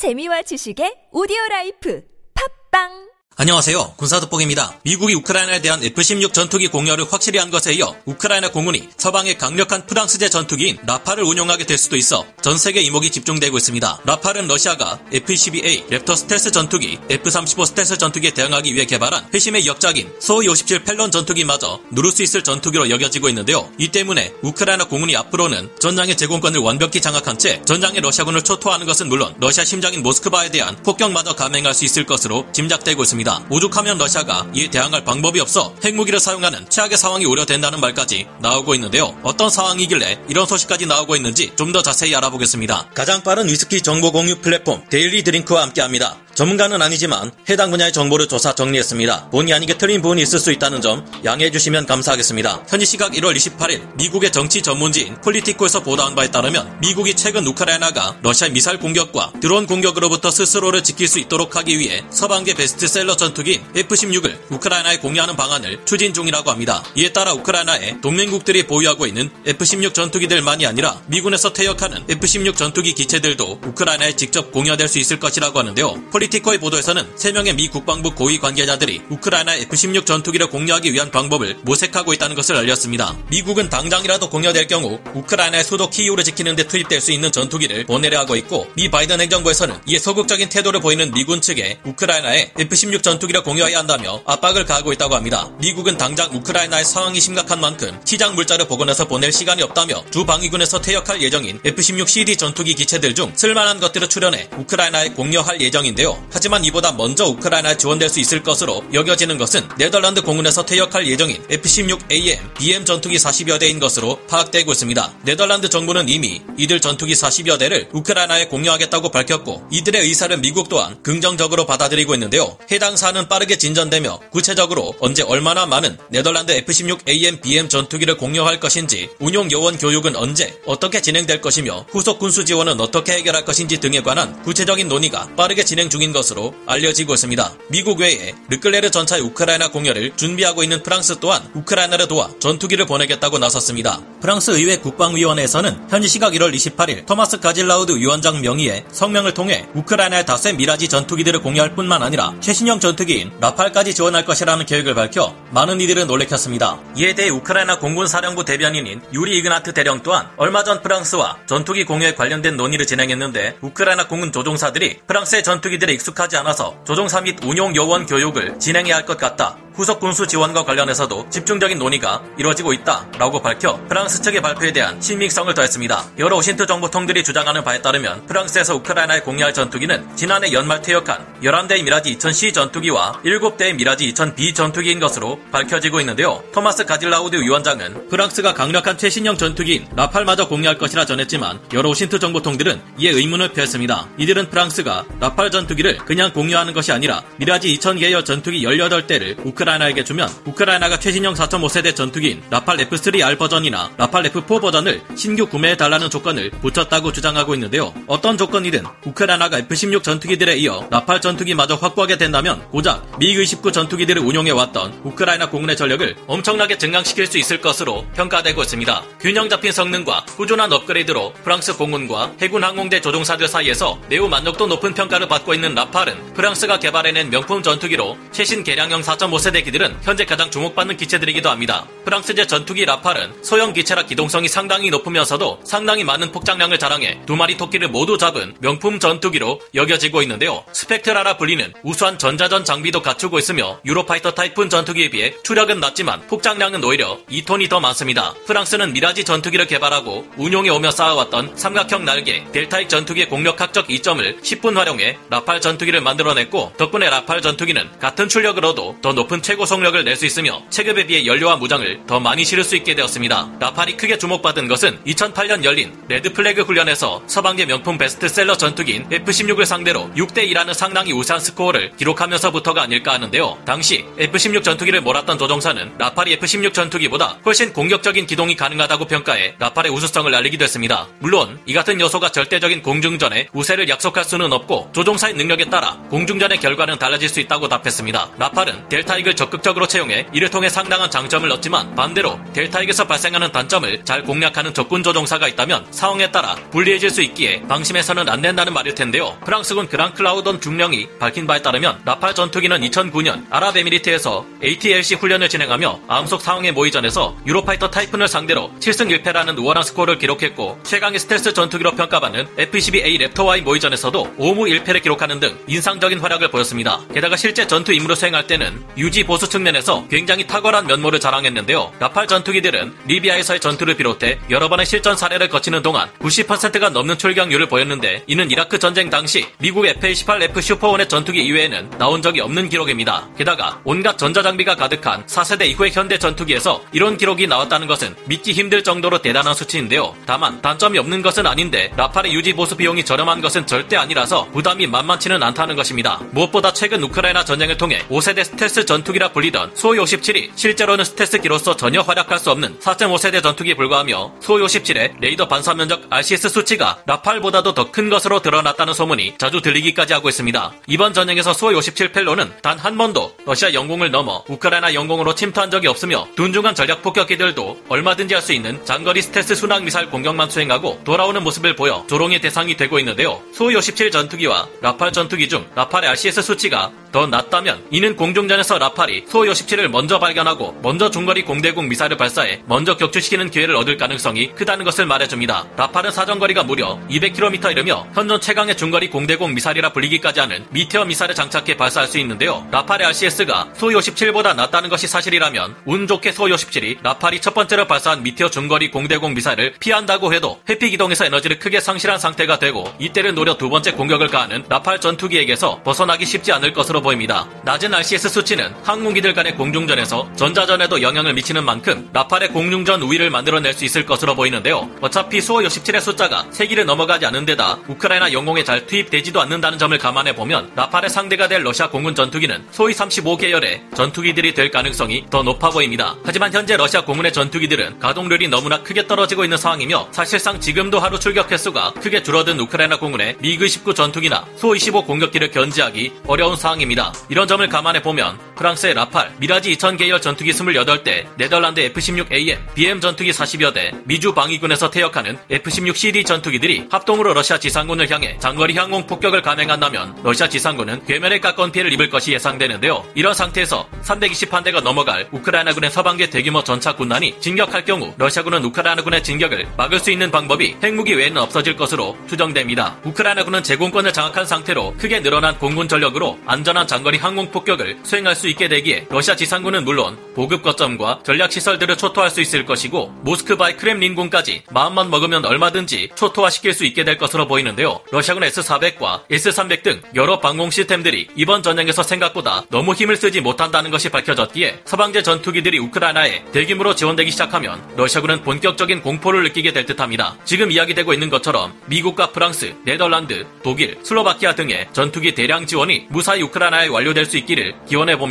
재미와 지식의 오디오 라이프. 팟빵 안녕하세요. 군사돋보기입니다. 미국이 우크라이나에 대한 F-16 전투기 공여를 확실히 한 것에 이어 우크라이나 공군이 서방의 강력한 프랑스제 전투기인 라팔을 운용하게 될 수도 있어 전 세계 이목이 집중되고 있습니다. 라팔은 러시아가 F-22A 랩터 스텔스 전투기, F-35 스텔스 전투기에 대응하기 위해 개발한 회심의 역작인 수호이 57 펠런 전투기마저 누를 수 있을 전투기로 여겨지고 있는데요. 이 때문에 우크라이나 공군이 앞으로는 전장의 제공권을 완벽히 장악한 채 전장의 러시아군을 초토화하는 것은 물론 러시아 심장인 모스크바에 대한 폭격마저 감행할 수 있을 것으로 짐작되고 있습니다. 있습니다. 오죽하면 러시아가 이에 대항할 방법이 없어 핵무기를 사용하는 최악의 상황이 우려된다는 말까지 나오고 있는데요. 어떤 상황이길래 이런 소식까지 나오고 있는지 좀 더 자세히 알아보겠습니다. 가장 빠른 위스키 정보 공유 플랫폼 데일리 드링크와 함께합니다. 전문가는 아니지만 해당 분야의 정보를 조사 정리했습니다. 본의 아니게 틀린 부분이 있을 수 있다는 점 양해해 주시면 감사하겠습니다. 현지 시각 1월 28일 미국의 정치 전문지인 폴리티코에서 보도한 바에 따르면 미국이 최근 우크라이나가 러시아 미사일 공격과 드론 공격으로부터 스스로를 지킬 수 있도록 하기 위해 서방계 베스트셀러 전투기인 F-16을 우크라이나에 공여하는 방안을 추진 중이라고 합니다. 이에 따라 우크라이나의 동맹국들이 보유하고 있는 F-16 전투기들만이 아니라 미군에서 퇴역하는 F-16 전투기 기체들도 우크라이나에 직접 공여될 수 있을 것이라고 하는데요. 폴리티코의 보도에서는 3명의 미 국방부 고위 관계자들이 우크라이나 F-16 전투기를 공유하기 위한 방법을 모색하고 있다는 것을 알렸습니다. 미국은 당장이라도 공유될 경우 우크라이나의 수도 키이우를 지키는 데 투입될 수 있는 전투기를 보내려 하고 있고 미 바이든 행정부에서는 이에 소극적인 태도를 보이는 미군 측에 우크라이나에 F-16 전투기를 공유해야 한다며 압박을 가하고 있다고 합니다. 미국은 당장 우크라이나의 상황이 심각한 만큼 시장 물자를 복원해서 보낼 시간이 없다며 주 방위군에서 퇴역할 예정인 F-16CD 전투기 기체들 중 쓸만한 것들을 출연해 우크라이나에 공유할 예정인데요. 하지만 이보다 먼저 우크라이나에 지원될 수 있을 것으로 여겨지는 것은 네덜란드 공군에서 퇴역할 예정인 F-16AM, BM 전투기 40여 대인 것으로 파악되고 있습니다. 네덜란드 정부는 이미 이들 전투기 40여 대를 우크라이나에 공유하겠다고 밝혔고 이들의 의사를 미국 또한 긍정적으로 받아들이고 있는데요. 해당 사안은 빠르게 진전되며 구체적으로 언제 얼마나 많은 네덜란드 F-16AM, BM 전투기를 공여할 것인지 운용 요원 교육은 언제 어떻게 진행될 것이며 후속 군수 지원은 어떻게 해결할 것인지 등에 관한 구체적인 논의가 빠르게 진행 중인 것으로 알려지고 있습니다. 미국 외에 르클레르 전차의 우크라이나 공여를 준비하고 있는 프랑스 또한 우크라이나를 도와 전투기를 보내겠다고 나섰습니다. 프랑스 의회 국방위원회에서는 현지 시각 1월 28일 토마스 가질라우드 위원장 명의의 성명을 통해 우크라이나의 다쏘 미라지 전투기들을 공여할 뿐만 아니라 최신형 전투기인 라팔까지 지원할 것이라는 계획을 밝혀 많은 이들을 놀래켰습니다. 이에 대해 우크라이나 공군 사령부 대변인인 유리 이그나트 대령 또한 얼마 전 프랑스와 전투기 공여에 관련된 논의를 진행했는데 우크라이나 공군 조종사들이 프랑스의 전투기들에 익숙하지 않아서 조종사 및 운용 요원 교육을 진행해야 할 것 같다. 후속 군수 지원과 관련해서도 집중적인 논의가 이뤄지고 있다라고 밝혀 프랑스 측의 발표에 대한 신빙성을 더했습니다. 여러 OSINT 정보통들이 주장하는 바에 따르면 프랑스에서 우크라이나에 공여할 전투기는 지난해 연말 퇴역한 11대의 미라지 2000C 전투기와 7대의 미라지 2000B 전투기인 것으로 밝혀지고 있는데요. 토마스 가질라우드 위원장은 프랑스가 강력한 최신형 전투기인 라팔마저 공여할 것이라 전했지만 여러 OSINT 정보통들은 이에 의문을 표했습니다. 이들은 프랑스가 라팔 전투기를 그냥 공여하는 것이 아니라 미라지 2000계열 전투기 18대를 우크라이나 우크라이나에게 주면 우크라이나가 최신형 4.5세대 전투기인 라팔 F3R 버전이나 라팔 F4 버전을 신규 구매해달라는 조건을 붙였다고 주장하고 있는데요. 어떤 조건이든 우크라이나가 F16 전투기들에 이어 라팔 전투기마저 확보하게 된다면 고작 미그29 전투기들을 운용해왔던 우크라이나 공군의 전력을 엄청나게 증강시킬 수 있을 것으로 평가되고 있습니다. 균형 잡힌 성능과 꾸준한 업그레이드로 프랑스 공군과 해군 항공대 조종사들 사이에서 매우 만족도 높은 평가를 받고 있는 라팔은 프랑스가 개발해낸 명품 전투기로 최신 개량형 4.5 세대 기들은 현재 가장 주목받는 기체들이기도 합니다. 프랑스제 전투기 라팔은 소형 기체라 기동성이 상당히 높으면서도 상당히 많은 폭장량을 자랑해 두 마리 토끼를 모두 잡은 명품 전투기로 여겨지고 있는데요. 스펙트라라 불리는 우수한 전자전 장비도 갖추고 있으며 유로파이터 타이푼 전투기에 비해 추력은 낮지만 폭장량은 오히려 2톤이 더 많습니다. 프랑스는 미라지 전투기를 개발하고 운용해 오며 쌓아왔던 삼각형 날개 델타익 전투기의 공력학적 이점을 십분 활용해 라팔 전투기를 만들어냈고 덕분에 라팔 전투기는 같은 출력으로도 더 높은 최고 속력을 낼 수 있으며 체급에 비해 연료와 무장을 더 많이 실을 수 있게 되었습니다. 라팔이 크게 주목받은 것은 2008년 열린 레드 플래그 훈련에서 서방계 명품 베스트셀러 전투기인 F-16을 상대로 6대2라는 상당히 우세한 스코어를 기록하면서부터가 아닐까 하는데요. 당시 F-16 전투기를 몰았던 조종사는 라팔이 F-16 전투기보다 훨씬 공격적인 기동이 가능하다고 평가해 라팔의 우수성을 알리기도 했습니다. 물론 이 같은 요소가 절대적인 공중전에 우세를 약속할 수는 없고 조종사의 능력에 따라 공중전의 결과는 달라질 수 있다고 답했습니다. 라팔은 델타익을 전투기를 적극적으로 채용해 이를 통해 상당한 장점을 얻지만 반대로 델타익에서 발생하는 단점을 잘 공략하는 적군 조종사가 있다면 상황에 따라 불리해질 수 있기에 방심해서는 안 된다는 말일 텐데요. 프랑스군 그랑 클라우돈 중령이 밝힌 바에 따르면 라팔 전투기는 2009년 아랍에미리트에서 ATLC 훈련을 진행하며 아음속 상황의 모의전에서 유로파이터 타이푼을 상대로 7승 1패라는 우월한 스코어를 기록했고 최강의 스텔스 전투기로 평가받는 F-22A 랩터와의 모의전에서도 5무 1패를 기록하는 등 인상적인 활약을 보였습니다. 게다가 실제 전투 임무를 수행할 때는 유지 보수 측면에서 굉장히 탁월한 면모를 자랑했는데요. 라팔 전투기들은 리비아에서의 전투를 비롯해 여러 번의 실전 사례를 거치는 동안 90%가 넘는 출격률을 보였는데 이는 이라크 전쟁 당시 미국 F-18F 슈퍼호넷 전투기 이외에는 나온 적이 없는 기록입니다. 게다가 온갖 전자장비가 가득한 4세대 이후의 현대 전투기에서 이런 기록이 나왔다는 것은 믿기 힘들 정도로 대단한 수치인데요. 다만 단점이 없는 것은 아닌데 라팔의 유지 보수 비용이 저렴한 것은 절대 아니라서 부담이 만만치는 않다는 것입니다. 무엇보다 최근 우크라이나 전쟁을 통해 5세대 스텔스 전투기라 불리던 수호이 57이 실제로는 스텔스기로서 전혀 활약할 수 없는 4.5세대 전투기에 불과하며 수호이 57의 레이더 반사 면적 RCS 수치가 라팔보다도 더 큰 것으로 드러났다는 소문이 자주 들리기까지 하고 있습니다. 이번 전쟁에서 수호이 57 펠론은 단 한 번도 러시아 영공을 넘어 우크라이나 영공으로 침투한 적이 없으며 둔중한 전략 폭격기들도 얼마든지 할 수 있는 장거리 스텔스 순항 미사일 공격만 수행하고 돌아오는 모습을 보여 조롱의 대상이 되고 있는데요. 수호이 57 전투기와 라팔 전투기 중 라팔의 RCS 수치가 더 낮다면 이는 공중전에서 라팔이 수호이 57을 먼저 발견하고 먼저 중거리 공대공 미사일을 발사해 먼저 격추시키는 기회를 얻을 가능성이 크다는 것을 말해줍니다. 라팔은 사정거리가 무려 200km 이르며 현존 최강의 중거리 공대공 미사일이라 불리기까지 하는 미티어 미사일을 장착해 발사할 수 있는데요. 라팔의 RCS가 수호이 57보다 낮다는 것이 사실이라면 운 좋게 수호이 57이 라팔이 첫 번째로 발사한 미티어 중거리 공대공 미사일을 피한다고 해도 회피 기동에서 에너지를 크게 상실한 상태가 되고 이때를 노려 두 번째 공격을 가하는 라팔 전투기에게서 벗어나기 쉽지 않을 것으로 보입니다. 낮은 RCS 수치는 항공기들 간의 공중전에서 전자전에도 영향을 미치는 만큼 라팔의 공중전 우위를 만들어낼 수 있을 것으로 보이는데요. 어차피 수호이 57의 숫자가 세기를 넘어가지 않는 데다 우크라이나 영공에 잘 투입되지도 않는다는 점을 감안해 보면 라팔의 상대가 될 러시아 공군 전투기는 수호이 35계열의 전투기들이 될 가능성이 더 높아 보입니다. 하지만 현재 러시아 공군의 전투기들은 가동률이 너무나 크게 떨어지고 있는 상황이며 사실상 지금도 하루 출격 횟수가 크게 줄어든 우크라이나 공군의 미그 29 전투기나 수호이 25 공격기를 견제하기 어려운 상황입니다. 이런 점을 감안해 보면 프랑스의 라팔, 미라지 2000 계열 전투기 28대, 네덜란드 F-16AM, BM 전투기 40여 대, 미주 방위군에서 퇴역하는 F-16CD 전투기들이 합동으로 러시아 지상군을 향해 장거리 항공 폭격을 감행한다면 러시아 지상군은 괴멸에 가까운 피해를 입을 것이 예상되는데요. 이런 상태에서 320한대가 넘어갈 우크라이나군의 서방계 대규모 전차 군단이 진격할 경우 러시아군은 우크라이나군의 진격을 막을 수 있는 방법이 핵무기 외에는 없어질 것으로 추정됩니다. 우크라이나군은 제공권을 장악한 상태로 크게 늘어난 공군 전력으로 안전한 장거리 항공 폭격을 수행할 수 있게 되기에 러시아 지상군은 물론 보급 거점과 전략 시설들을 초토할 수 있을 것이고 모스크바의 크렘린군까지 마음만 먹으면 얼마든지 초토화시킬 수 있게 될 것으로 보이는데요. 러시아군 S-400과 S-300 등 여러 방공 시스템들이 이번 전쟁에서 생각보다 너무 힘을 쓰지 못한다는 것이 밝혀졌기에 서방제 전투기들이 우크라이나에 대규모로 지원되기 시작하면 러시아군은 본격적인 공포를 느끼게 될 듯합니다. 지금 이야기되고 있는 것처럼 미국과 프랑스, 네덜란드, 독일, 슬로바키아 등의 전투기 대량 지원이 무사히 우크라이나에 완료될 수 있기를 기원해 봅